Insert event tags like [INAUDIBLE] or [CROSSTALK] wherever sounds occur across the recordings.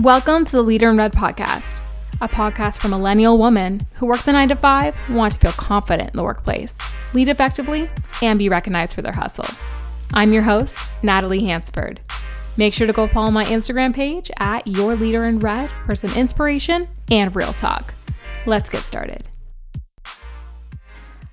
Welcome to the Leader in Red podcast, a podcast for millennial women who work the nine to five, want to feel confident in the workplace, lead effectively, and be recognized for their hustle. I'm your host, Natalie Hansford. Make sure to go follow my Instagram page at Your Leader in Red for some inspiration and real talk. Let's get started.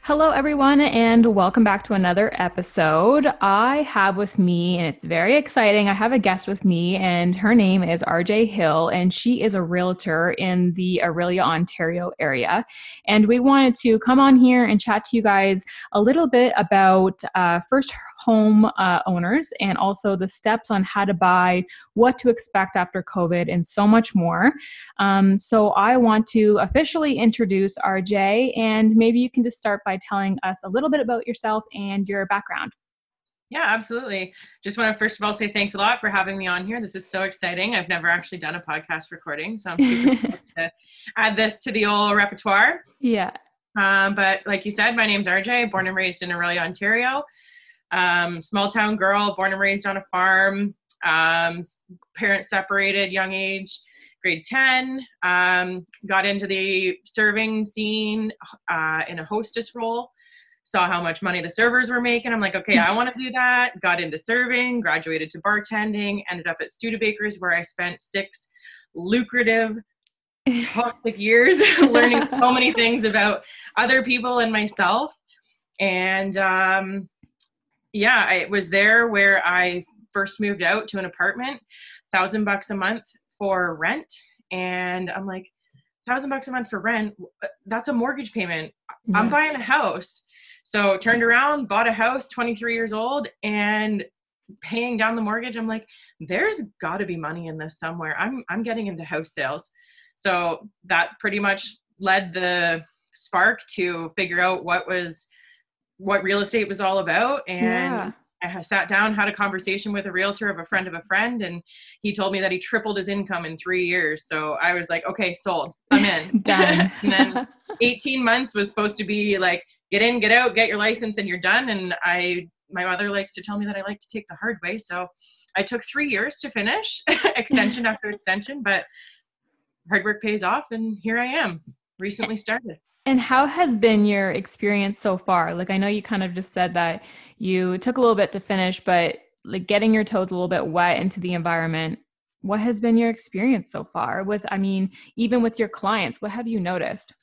Hello, everyone, and welcome back to another episode. I have with me, and it's very exciting. I have a guest with me, and her name is RJ Hill, and she is a realtor in the Orillia, Ontario area. And we wanted to come on here and chat to you guys a little bit about uh, first home uh, owners and also the steps on how to buy, what to expect after COVID, and so much more. Um, so I want to officially introduce RJ, and maybe you can just start by telling us a little bit about yourself and your background. Yeah, absolutely. Just want to first of all say thanks a lot for having me on here. This is so exciting. I've never actually done a podcast recording, so I'm super [LAUGHS] to add this to the old repertoire. Yeah. Um, but like you said, my name's RJ, born and raised in Orillia, Ontario. Um, small town girl, born and raised on a farm. Um, parents separated, young age, grade 10. Um, got into the serving scene uh, in a hostess role. Saw how much money the servers were making. I'm like, okay, I want to do that. Got into serving, graduated to bartending, ended up at Studebaker's where I spent six lucrative toxic years [LAUGHS] learning so [LAUGHS] many things about other people and myself and um, yeah, I was there where I first moved out to an apartment, thousand bucks a month for rent, and I'm like, thousand bucks a month for rent, uh, that's a mortgage payment. I'm buying a house. So turned around, bought a house, 23 years old, and paying down the mortgage. I'm like, there's got to be money in this somewhere. I'm I'm getting into house sales. So that pretty much led the spark to figure out what was what real estate was all about and yeah. I sat down, had a conversation with a realtor of a friend of a friend, and he told me that he tripled his income in three years. So I was like, okay, sold. I'm in. [LAUGHS] done. [LAUGHS] and then [LAUGHS] 18 months was supposed to be like, get in, get out, get your license, and you're done. And I, my mother likes to tell me that I like to take the hard way. So I took three years to finish, extension after extension, but hard work pays off, and here I am, recently started. And how has been your experience so far? Like I know you kind of just said that you took a little bit to finish, but like getting your toes a little bit wet into the environment, what has been your experience so far with I mean, even with your clients, what have you noticed?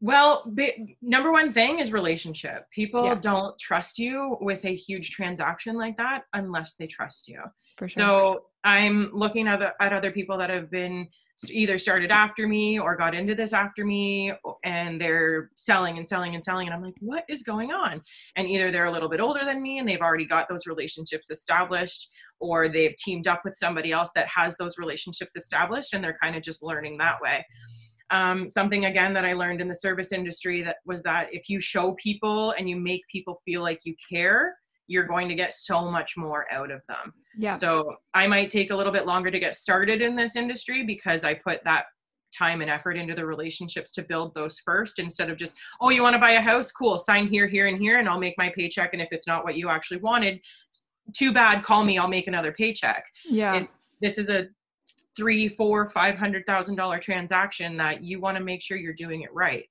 Well, number one thing is relationship. People yeah. don't trust you with a huge transaction like that unless they trust you. For sure. So I'm looking at, the, at other people that have been either started after me or got into this after me and they're selling and selling and selling and i'm like what is going on? And either they're a little bit older than me and they've already got those relationships established or they've teamed up with somebody else that has those relationships established and they're kind of just learning that way. Um, something again that i learned in the service industry that was that if you show people and you make people feel like you care you're going to get so much more out of them. Yeah. So I might take a little bit longer to get started in this industry because I put that time and effort into the relationships to build those first instead of just, oh, you want to buy a house? Cool. Sign here, here, and here, and I'll make my paycheck. And if it's not what you actually wanted, too bad. Call me. I'll make another paycheck. Yeah. It's, this is a three, four, five hundred thousand dollar transaction that you want to make sure you're doing it right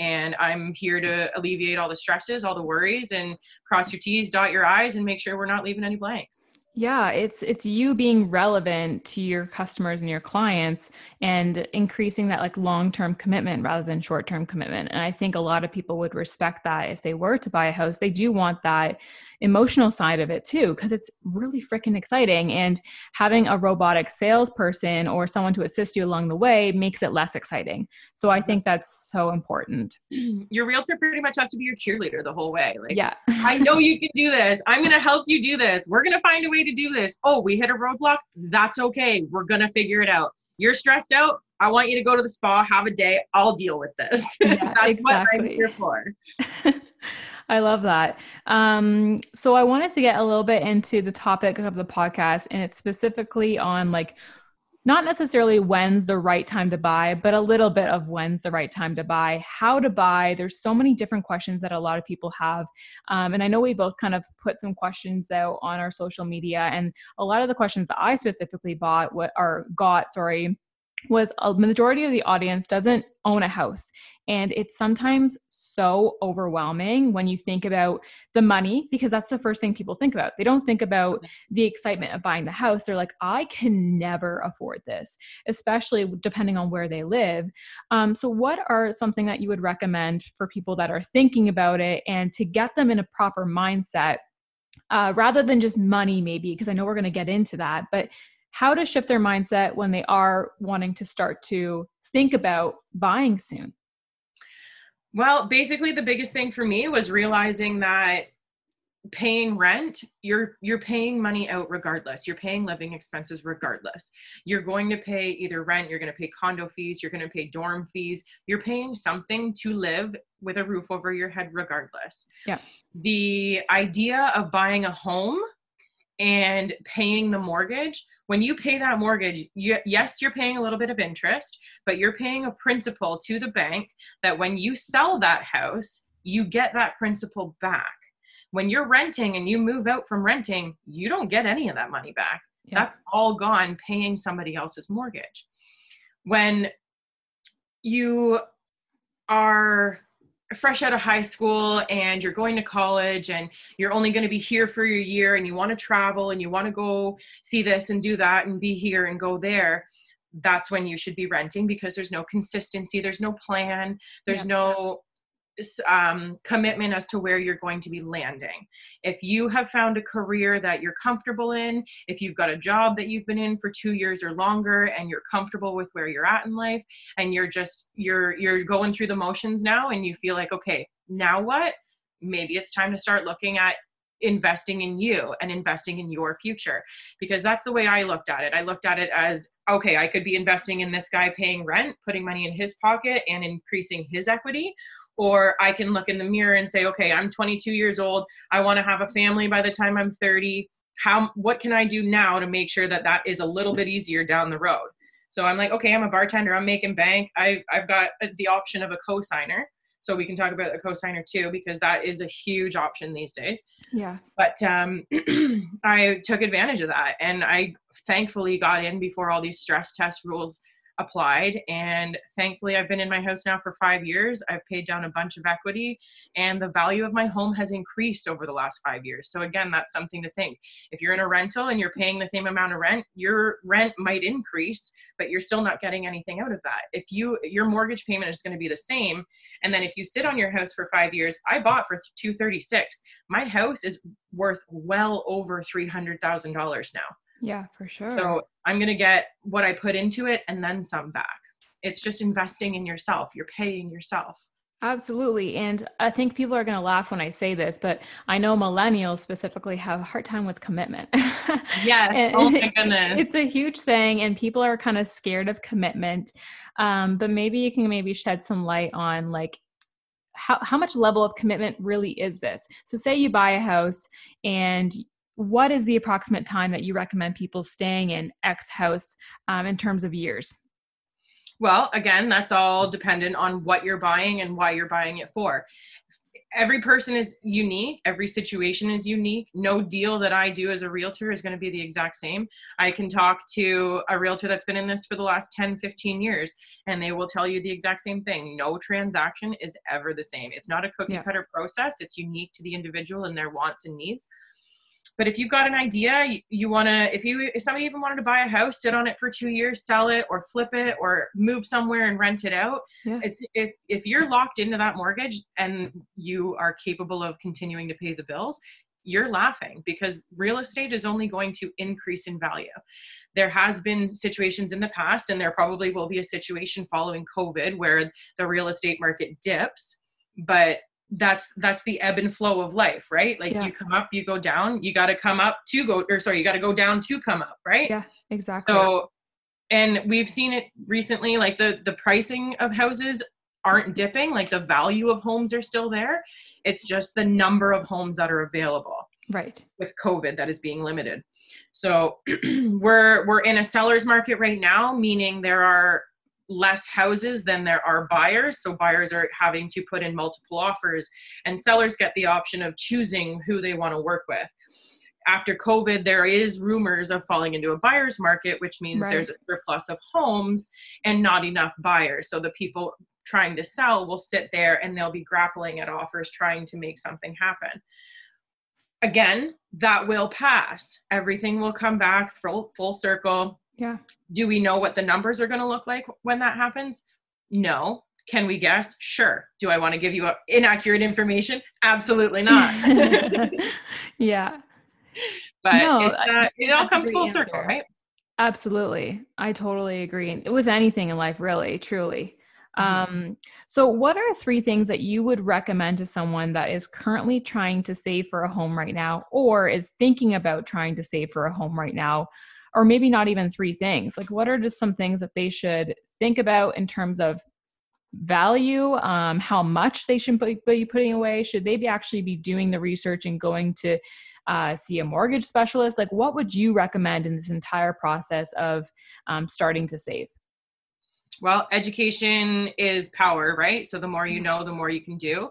and I'm here to alleviate all the stresses, all the worries, and cross your T's, dot your I's, and make sure we're not leaving any blanks. Yeah, it's it's you being relevant to your customers and your clients and increasing that like long-term commitment rather than short-term commitment. And I think a lot of people would respect that if they were to buy a house. They do want that emotional side of it too because it's really freaking exciting and having a robotic salesperson or someone to assist you along the way makes it less exciting. So i mm-hmm. think that's so important. Your realtor pretty much has to be your cheerleader the whole way like yeah. [LAUGHS] I know you can do this. I'm going to help you do this. We're going to find a way to do this. Oh we hit a roadblock? That's okay. We're going to figure it out. You're stressed out? I want you to go to the spa have a day. I'll deal with this. [LAUGHS] Yeah, that's exactly. what i'm here for [LAUGHS] I love that. Um, so I wanted to get a little bit into the topic of the podcast, and it's specifically on like not necessarily when's the right time to buy, but a little bit of when's the right time to buy, how to buy. There's so many different questions that a lot of people have. Um, and I know we both kind of put some questions out on our social media. And a lot of the questions that I specifically bought, what are got, sorry, was a majority of the audience doesn't own a house. And it's sometimes so overwhelming when you think about the money because that's the first thing people think about. They don't think about the excitement of buying the house. They're like i can never afford this especially depending on where they live. Um, so what are something that you would recommend for people that are thinking about it and to get them in a proper mindset uh, rather than just money maybe? Because i know we're going to get into that but how to shift their mindset when they are wanting to start to think about buying soon? Well, basically the biggest thing for me was realizing that paying rent you're you're paying money out regardless. You're paying living expenses regardless. You're going to pay either rent you're going to pay condo fees you're going to pay dorm fees. You're paying something to live with a roof over your head regardless. Yeah. The idea of buying a home and paying the mortgage when you pay that mortgage you, yes you're paying a little bit of interest but you're paying a principal to the bank that when you sell that house you get that principal back. When you're renting and you move out from renting you don't get any of that money back. Yeah. that's all gone paying somebody else's mortgage. When you are fresh out of high school and you're going to college and you're only going to be here for your year and you want to travel and you want to go see this and do that and be here and go there that's when you should be renting because there's no consistency there's no plan there's yeah. no um, commitment as to where you're going to be landing. If you have found a career that you're comfortable in, if you've got a job that you've been in for two years or longer, and you're comfortable with where you're at in life, and you're just you're you're going through the motions now, and you feel like okay, now what? Maybe it's time to start looking at investing in you and investing in your future because that's the way I looked at it. I looked at it as okay, I could be investing in this guy paying rent, putting money in his pocket and increasing his equity, or I can look in the mirror and say, okay, I'm 22 years old. I want to have a family by the time I'm 30. How, what can I do now to make sure that that is a little bit easier down the road? So I'm like, okay, I'm a bartender. I'm making bank. I, I've got the option of a co-signer. So we can talk about a co-signer too, because that is a huge option these days. Yeah. But um, [CLEARS THROAT] I took advantage of that, and I thankfully got in before all these stress test rules applied and thankfully i've been in my house now for five years. I've paid down a bunch of equity and the value of my home has increased over the last five years. So again that's something to think. If you're in a rental and you're paying the same amount of rent your rent might increase but you're still not getting anything out of that. If you your mortgage payment is going to be the same and then if you sit on your house for five years i bought for 236 my house is worth well over $300000 now yeah, for sure. So I'm going to get what I put into it and then some back. It's just investing in yourself. You're paying yourself. Absolutely. And I think people are going to laugh when I say this, but I know millennials specifically have a hard time with commitment. [LAUGHS] Yeah. oh my [LAUGHS] goodness. It's a huge thing, and people are kind of scared of commitment. Um, but maybe you can maybe shed some light on like how, how much level of commitment really is this? So, say you buy a house and what is the approximate time that you recommend people staying in X house um, in terms of years? Well, again, that's all dependent on what you're buying and why you're buying it for. Every person is unique. Every situation is unique. No deal that I do as a realtor is going to be the exact same. I can talk to a realtor that's been in this for the last 10, 15 years, and they will tell you the exact same thing. No transaction is ever the same. It's not a cookie cutter yeah. process, it's unique to the individual and their wants and needs but if you've got an idea you, you want to if you if somebody even wanted to buy a house sit on it for two years sell it or flip it or move somewhere and rent it out yeah. if if you're locked into that mortgage and you are capable of continuing to pay the bills you're laughing because real estate is only going to increase in value there has been situations in the past and there probably will be a situation following covid where the real estate market dips but that's that's the ebb and flow of life right? Like yeah. you come up you go down you got to come up to go or sorry you got to go down to come up right? Yeah exactly. So and we've seen it recently like the the pricing of houses aren't dipping like the value of homes are still there. It's just the number of homes that are available right. with covid that is being limited. So [CLEARS THROAT] we're we're in a seller's market right now, meaning there are less houses than there are buyers. So buyers are having to put in multiple offers, and sellers get the option of choosing who they want to work with. After COVID, there is rumors of falling into a buyer's market, which means right. there's a surplus of homes and not enough buyers. So the people trying to sell will sit there and they'll be grappling at offers trying to make something happen again that will pass everything will come back full full circle yeah. Do we know what the numbers are going to look like when that happens? No. Can we guess? Sure. Do i want to give you inaccurate information? Absolutely not. [LAUGHS] Yeah. But no, it, uh, it all comes full answer. circle right? Absolutely. I totally agree. With anything in life really truly. Mm-hmm. Um, so, what are three things that you would recommend to someone that is currently trying to save for a home right now, or is thinking about trying to save for a home right now? Or maybe not even three things. Like, what are just some things that they should think about in terms of value, um, how much they should be putting away? Should they be actually be doing the research and going to uh, see a mortgage specialist? Like, what would you recommend in this entire process of um, starting to save? Well, education is power, right? So the more you mm-hmm. know, the more you can do.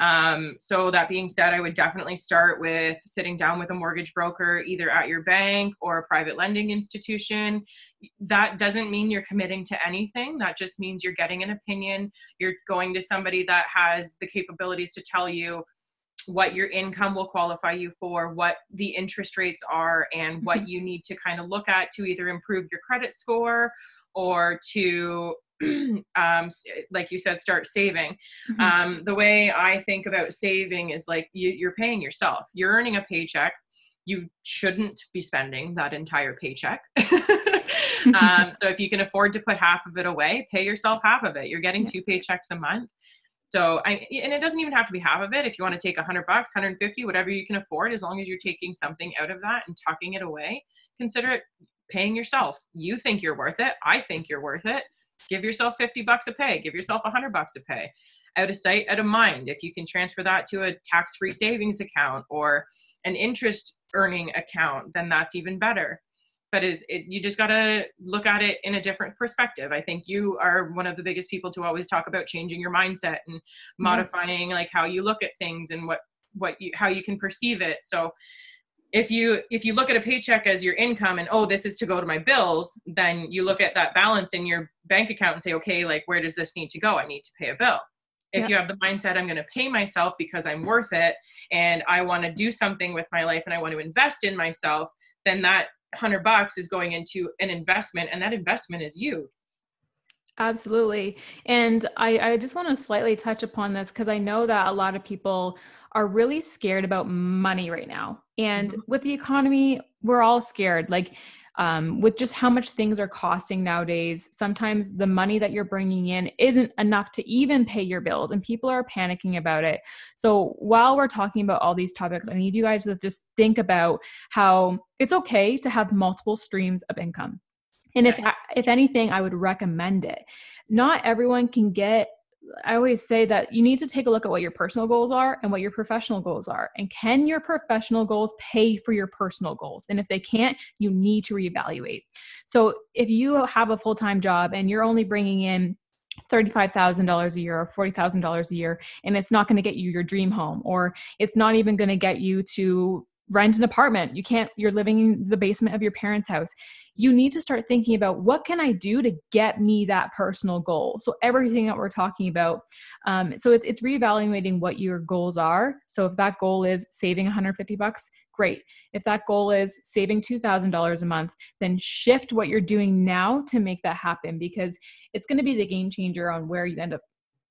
Um, so that being said, I would definitely start with sitting down with a mortgage broker, either at your bank or a private lending institution. That doesn't mean you're committing to anything. That just means you're getting an opinion. You're going to somebody that has the capabilities to tell you what your income will qualify you for, what the interest rates are, and what mm-hmm. you need to kind of look at to either improve your credit score or to [CLEARS THROAT] um, like you said start saving mm-hmm. um, the way i think about saving is like you, you're paying yourself you're earning a paycheck you shouldn't be spending that entire paycheck [LAUGHS] um, [LAUGHS] so if you can afford to put half of it away pay yourself half of it you're getting two paychecks a month so I and it doesn't even have to be half of it. If you want to take a hundred bucks, 150, whatever you can afford, as long as you're taking something out of that and tucking it away, consider it paying yourself. You think you're worth it. I think you're worth it. Give yourself 50 bucks a pay. Give yourself 100 bucks a pay. Out of sight, out of mind. If you can transfer that to a tax free savings account or an interest earning account, then that's even better. But is it, you just got to look at it in a different perspective. I think you are one of the biggest people to always talk about changing your mindset and mm-hmm. modifying like how you look at things and what what you how you can perceive it. So if you if you look at a paycheck as your income and oh this is to go to my bills then you look at that balance in your bank account and say okay like where does this need to go? I need to pay a bill. If you have the mindset i'm going to pay myself because i'm worth it and i want to do something with my life and i want to invest in myself then that 100 bucks is going into an investment and that investment is you Absolutely. And I, I just want to slightly touch upon this because I know that a lot of people are really scared about money right now. And mm-hmm. with the economy, we're all scared. Like, um, with just how much things are costing nowadays, sometimes the money that you're bringing in isn't enough to even pay your bills, and people are panicking about it. So, while we're talking about all these topics, I need you guys to just think about how it's okay to have multiple streams of income. And if if anything, I would recommend it. Not everyone can get I always say that you need to take a look at what your personal goals are and what your professional goals are. And can your professional goals pay for your personal goals? And if they can't, you need to reevaluate. So if you have a full time job and you're only bringing in $35,000 a year or $40,000 a year, and it's not going to get you your dream home, or it's not even going to get you to rent an apartment. You can't you're living in the basement of your parents house. You need to start thinking about what can i do to get me that personal goal? So everything that we're talking about um, so it's, it's reevaluating what your goals are. So if that goal is saving 150 bucks great. If that goal is saving $2000 a month then shift what you're doing now to make that happen because it's going to be the game changer on where you end up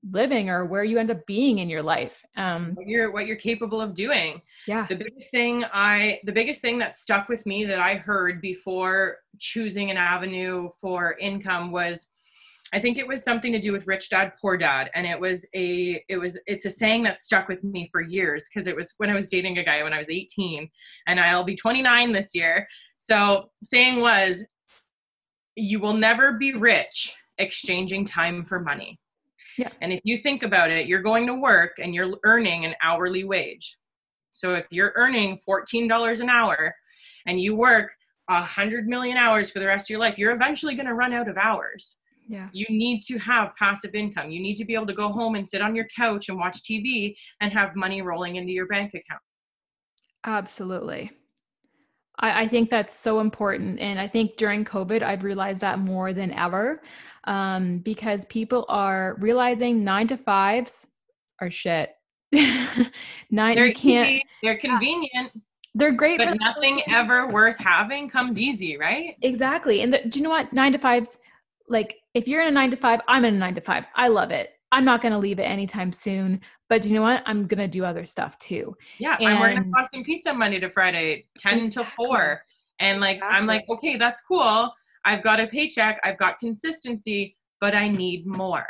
living or where you end up being in your life um what you're what you're capable of doing. Yeah. The biggest thing i the biggest thing that stuck with me that i heard before choosing an avenue for income was i think it was something to do with rich dad poor dad. And it was a it was it's a saying that stuck with me for years because it was when i was dating a guy when i was 18 and i'll be 29 this year. So saying was you will never be rich exchanging time for money yeah. And if you think about it, you're going to work and you're earning an hourly wage. So if you're earning $14 an hour and you work a hundred million hours for the rest of your life, you're eventually going to run out of hours. Yeah. You need to have passive income. You need to be able to go home and sit on your couch and watch TV and have money rolling into your bank account. Absolutely. I, I think that's so important. And I think during COVID, I've realized that more than ever um, because people are realizing nine to fives are shit. [LAUGHS] nine, they're you can't. Easy, they're convenient. They're great, but nothing ever worth having comes easy, right? Exactly. And the, do you know what? Nine to fives, like if you're in a nine to five, I'm in a nine to five. I love it. I'm not going to leave it anytime soon. But you know what? I'm going to do other stuff too. Yeah. And I'm working Boston Pizza Monday to Friday, 10 exactly. to 4. And like, exactly. I'm like, okay, that's cool. I've got a paycheck, I've got consistency, but I need more.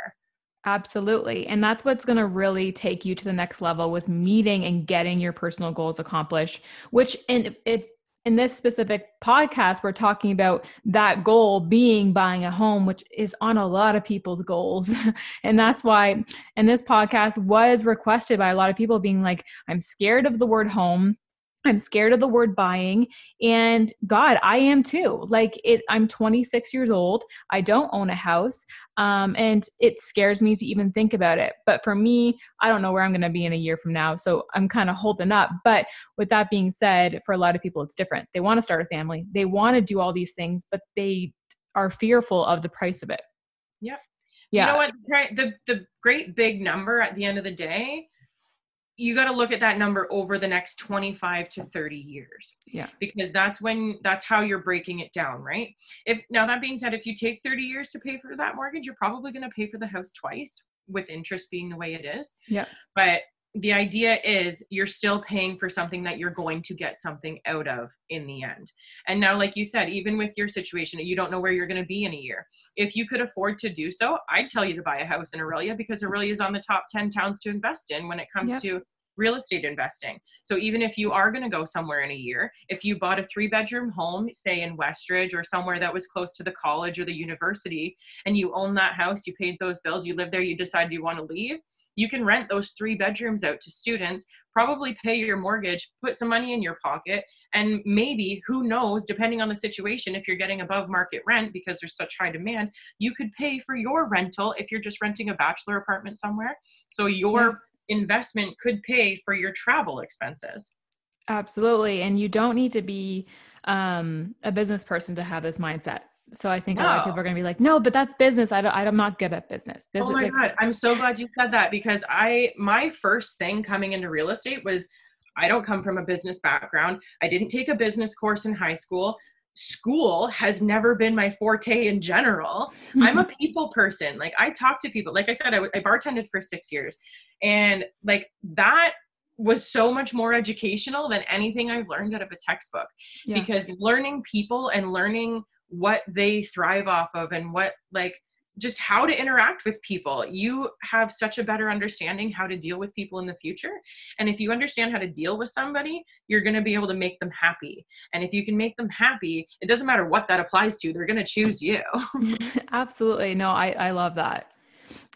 Absolutely. And that's what's going to really take you to the next level with meeting and getting your personal goals accomplished, which in it in this specific podcast, we're talking about that goal being buying a home, which is on a lot of people's goals. [LAUGHS] and that's why, and this podcast was requested by a lot of people being like, I'm scared of the word home. I'm scared of the word buying. And God, I am too. Like it, I'm 26 years old. I don't own a house. Um, and it scares me to even think about it. But for me, I don't know where I'm going to be in a year from now. So I'm kind of holding up. But with that being said, for a lot of people, it's different. They want to start a family, they want to do all these things, but they are fearful of the price of it. Yep. Yeah. You know what? The, the great big number at the end of the day you got to look at that number over the next 25 to 30 years. Yeah. Because that's when that's how you're breaking it down, right? If now that being said, if you take 30 years to pay for that mortgage, you're probably going to pay for the house twice with interest being the way it is. Yeah. But the idea is you're still paying for something that you're going to get something out of in the end. And now, like you said, even with your situation, you don't know where you're going to be in a year. If you could afford to do so, I'd tell you to buy a house in Orillia because Orillia is on the top 10 towns to invest in when it comes yep. to real estate investing. So even if you are going to go somewhere in a year, if you bought a three bedroom home, say in Westridge or somewhere that was close to the college or the university, and you own that house, you paid those bills, you live there, you decide you want to leave, you can rent those three bedrooms out to students, probably pay your mortgage, put some money in your pocket, and maybe, who knows, depending on the situation, if you're getting above market rent because there's such high demand, you could pay for your rental if you're just renting a bachelor apartment somewhere. So your yeah investment could pay for your travel expenses. Absolutely. And you don't need to be um, a business person to have this mindset. So I think no. a lot of people are going to be like, no, but that's business. I don't, I'm not good at business. This oh my like- God. I'm so glad you said that because I, my first thing coming into real estate was I don't come from a business background. I didn't take a business course in high school. School has never been my forte in general. I'm a [LAUGHS] people person. Like I talk to people. Like I said, I, I bartended for six years and like that was so much more educational than anything I've learned out of a textbook yeah. because learning people and learning what they thrive off of and what like just how to interact with people. You have such a better understanding how to deal with people in the future. And if you understand how to deal with somebody you're going to be able to make them happy. And if you can make them happy it doesn't matter what that applies to they're going to choose you. [LAUGHS] [LAUGHS] Absolutely. No i i love that.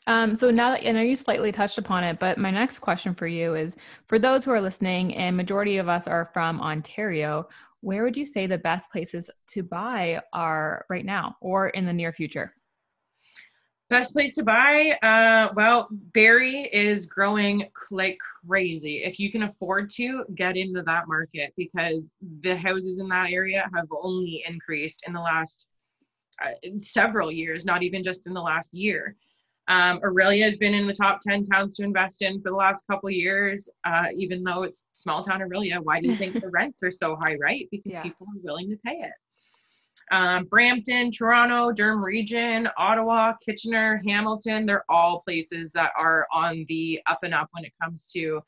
Um, so now that I know you slightly touched upon it, but my next question for you is for those who are listening, and majority of us are from Ontario, where would you say the best places to buy are right now or in the near future? Best place to buy? Uh, well, Barrie is growing like crazy. If you can afford to, get into that market because the houses in that area have only increased in the last uh, several years, not even just in the last year. Um, Orillia has been in the top 10 towns to invest in for the last couple years, uh, even though it's small town Orillia. Why do you think the [LAUGHS] rents are so high, right? Because yeah. people are willing to pay it. Um, Brampton, Toronto, Durham Region, Ottawa, Kitchener, Hamilton, they're all places that are on the up and up when it comes to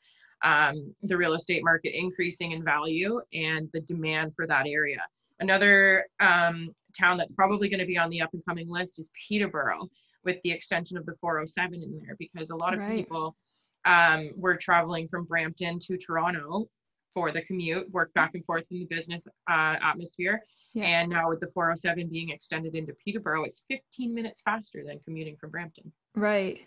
um, the real estate market increasing in value and the demand for that area. Another um, town that's probably going to be on the up and coming list is Peterborough with the extension of the 407 in there because a lot of right. people um, were traveling from Brampton to Toronto for the commute, work back and forth in the business uh, atmosphere. Yeah. And now with the 407 being extended into Peterborough, it's 15 minutes faster than commuting from Brampton. Right.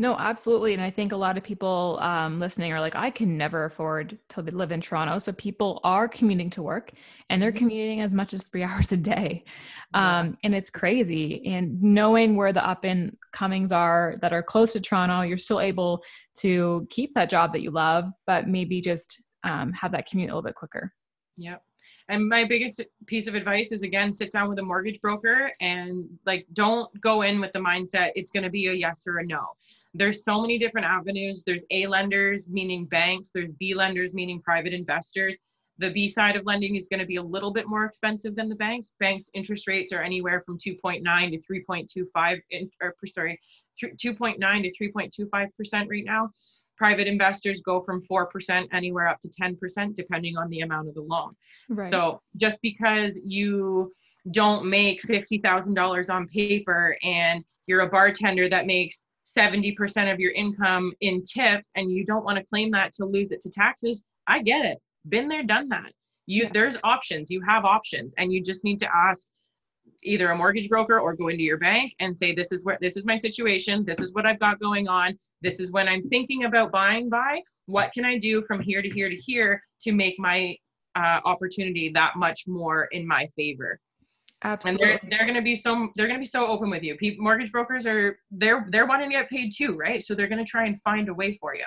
No, absolutely. And I think a lot of people um, listening are like, I can never afford to live in Toronto. So people are commuting to work and they're mm-hmm. commuting as much as three [LAUGHS] hours a day. Yeah. Um, and it's crazy. And knowing where the up and comings are that are close to Toronto, you're still able to keep that job that you love, but maybe just um, have that commute a little bit quicker. Yep. And my biggest piece of advice is again, sit down with a mortgage broker and like don't go in with the mindset it's going to be a yes or a no. There's so many different avenues. There's A lenders, meaning banks. There's B lenders, meaning private investors. The B side of lending is going to be a little bit more expensive than the banks. Banks interest rates are anywhere from 2.9 to 3.25, or sorry, 2.9 to 3.25 percent right now private investors go from 4% anywhere up to 10% depending on the amount of the loan right. so just because you don't make $50000 on paper and you're a bartender that makes 70% of your income in tips and you don't want to claim that to lose it to taxes i get it. Been there done that. You yeah. there's options. You have options and you just need to ask either a mortgage broker or go into your bank and say this is where this is my situation. This is what i've got going on. This is when i'm thinking about buying by. What can i do from here to here to here to make my uh, opportunity that much more in my favor absolutely. and they're, they're going to be so they're going to be so open with you. People, mortgage brokers are they're they're wanting to get paid too right? So they're going to try and find a way for you.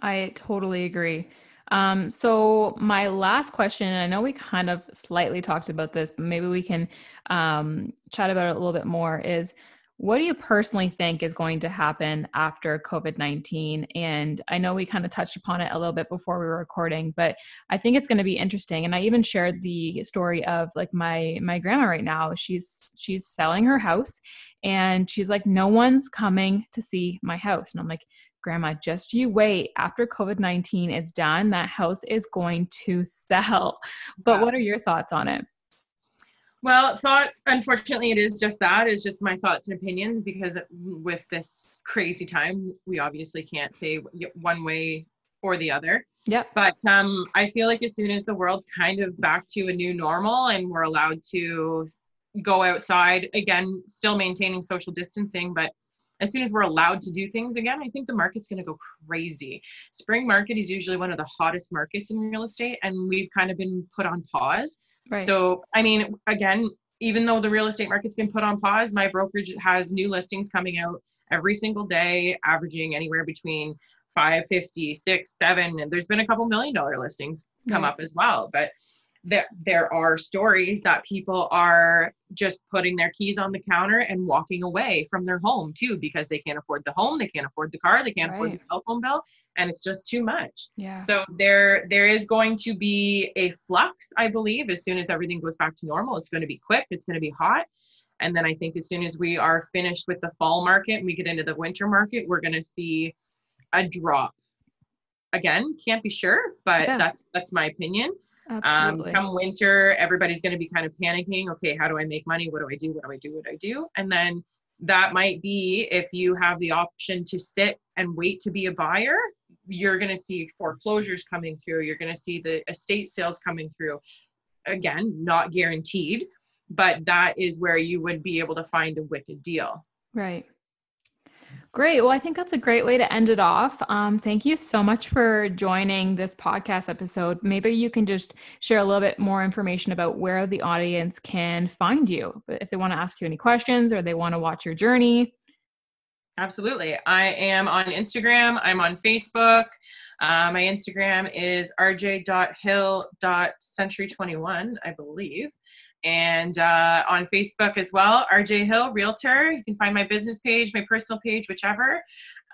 I totally agree. Um, so my last question, I know we kind of slightly talked about this, but maybe we can um, chat about it a little bit more. Is what do you personally think is going to happen after COVID 19? And I know we kind of touched upon it a little bit before we were recording, but I think it's going to be interesting. And I even shared the story of like my my grandma right now. She's she's selling her house and she's like, no one's coming to see my house. And I'm like, Grandma, just you wait. After COVID 19 is done, that house is going to [LAUGHS] sell. But what are your thoughts on it? Well, thoughts, unfortunately, it is just that, is just my thoughts and opinions because with this crazy time, we obviously can't say one way or the other. Yep. But um, I feel like as soon as the world's kind of back to a new normal and we're allowed to go outside, again, still maintaining social distancing, but as soon as we're allowed to do things again, I think the market's going to go crazy. Spring market is usually one of the hottest markets in real estate, and we've kind of been put on pause. Right. So, I mean, again, even though the real estate market's been put on pause, my brokerage has new listings coming out every single day, averaging anywhere between 550, six, seven, and there's been a couple million dollar listings come right. up as well. But that there are stories that people are just putting their keys on the counter and walking away from their home too because they can't afford the home they can't afford the car they can't right. afford the cell phone bill and it's just too much yeah so there there is going to be a flux i believe as soon as everything goes back to normal it's going to be quick it's going to be hot and then i think as soon as we are finished with the fall market and we get into the winter market we're going to see a drop again can't be sure but yeah. that's that's my opinion Absolutely. Um, come winter, everybody's going to be kind of panicking. Okay, how do I make money? What do I do? What do I do? What do I do? And then that might be if you have the option to sit and wait to be a buyer, you're going to see foreclosures coming through. You're going to see the estate sales coming through. Again, not guaranteed, but that is where you would be able to find a wicked deal. Right. Great. Well, I think that's a great way to end it off. Um, thank you so much for joining this podcast episode. Maybe you can just share a little bit more information about where the audience can find you if they want to ask you any questions or they want to watch your journey. Absolutely. I am on Instagram, I'm on Facebook. Uh, my Instagram is rj.hill.century21, I believe and uh, on Facebook as well, RJ Hill Realtor. You can find my business page, my personal page, whichever.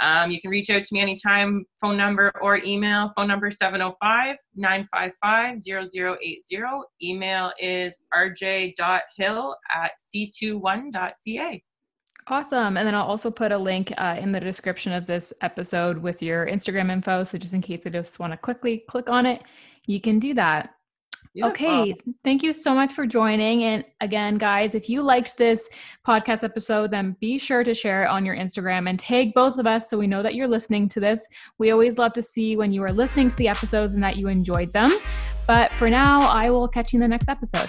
Um, you can reach out to me anytime, phone number or email. Phone number 705 955 0080. Email is rj.hill at c21.ca. Awesome. And then I'll also put a link uh, in the description of this episode with your Instagram info. So just in case they just want to quickly click on it, you can do that. Okay. Thank you so much for joining. And again, guys, if you liked this podcast episode, then be sure to share it on your Instagram and tag both of us so we know that you're listening to this. We always love to see when you are listening to the episodes and that you enjoyed them. But for now, I will catch you in the next episode.